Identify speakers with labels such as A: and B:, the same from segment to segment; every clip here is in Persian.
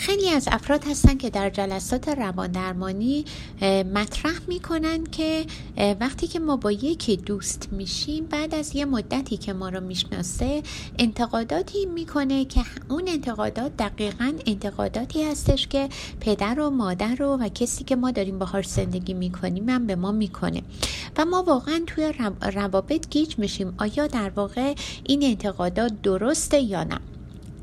A: خیلی از افراد هستن که در جلسات روان درمانی مطرح می‌کنن که وقتی که ما با یکی دوست میشیم بعد از یه مدتی که ما رو می‌شناسه انتقاداتی می‌کنه که اون انتقادات دقیقا انتقاداتی هستش که پدر و مادر رو و کسی که ما داریم باهاش زندگی می‌کنیم هم به ما می‌کنه. و ما واقعا توی روابط گیج میشیم. آیا در واقع این انتقادات درسته یا نه؟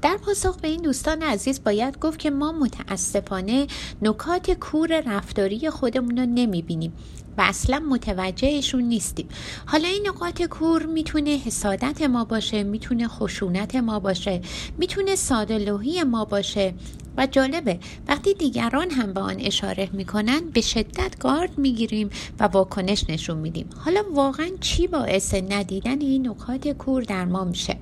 A: در پاسخ به این دوستان عزیز باید گفت که ما متاسفانه نکات کور رفتاری خودمون رو نمی‌بینیم و اصلا متوجهشون نیستیم. حالا این نقاط کور می‌تونه حسادت ما باشه می‌تونه خشونت ما باشه می‌تونه سادلوهی ما باشه. و جالبه وقتی دیگران هم به آن اشاره می‌کنن به شدت گارد می‌گیریم و واکنش نشون میدیم. حالا واقعا چی باعث ندیدن این نکات کور در ما میشه؟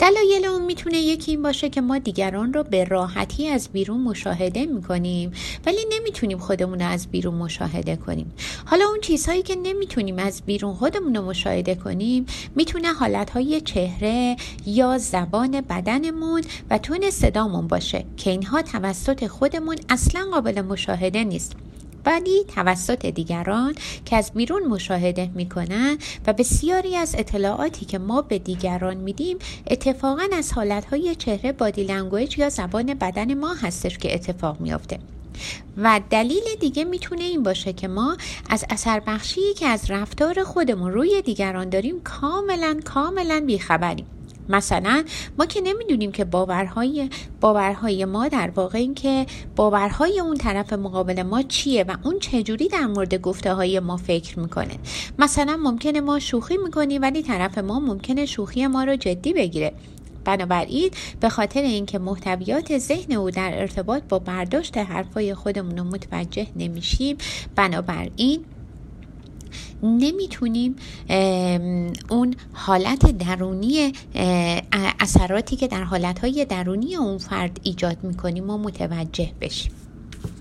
A: دلایل اون می‌تونه یکی این باشه که ما دیگران رو به راحتی از بیرون مشاهده می‌کنیم ولی نمی‌تونیم خودمون رو از بیرون مشاهده کنیم. حالا اون چیزهایی که نمی‌تونیم از بیرون خودمون رو مشاهده کنیم می‌تونه حالتهای چهره یا زبان بدنمون و تون صدامون باشه که اینها توسط خودمون اصلا قابل مشاهده نیست. ولی توسط دیگران که از بیرون مشاهده می‌کنن و بسیاری از اطلاعاتی که ما به دیگران میدیم اتفاقا از حالتهای چهره body language یا زبان بدن ما هستش که اتفاق میافته. و دلیل دیگه می‌تونه این باشه که ما از اثر بخشی که از رفتار خودمون روی دیگران داریم کاملا کاملا بیخبریم. مثلا ما که نمی‌دونیم که باورهای باورهای ما در واقع این که باورهای اون طرف مقابل ما چیه و اون چجوری در مورد گفته های ما فکر می‌کنه. مثلا ممکنه ما شوخی می‌کنیم ولی طرف ما ممکنه شوخی ما رو جدی بگیره. بنابراین به خاطر اینکه محتویات ذهن او در ارتباط با برداشت حرفای خودمون رو متوجه نمیشیم بنابراین نمی‌تونیم اون حالت درونی اثراتی که در حالتهای درونی اون فرد ایجاد می‌کنیم و متوجه بشیم.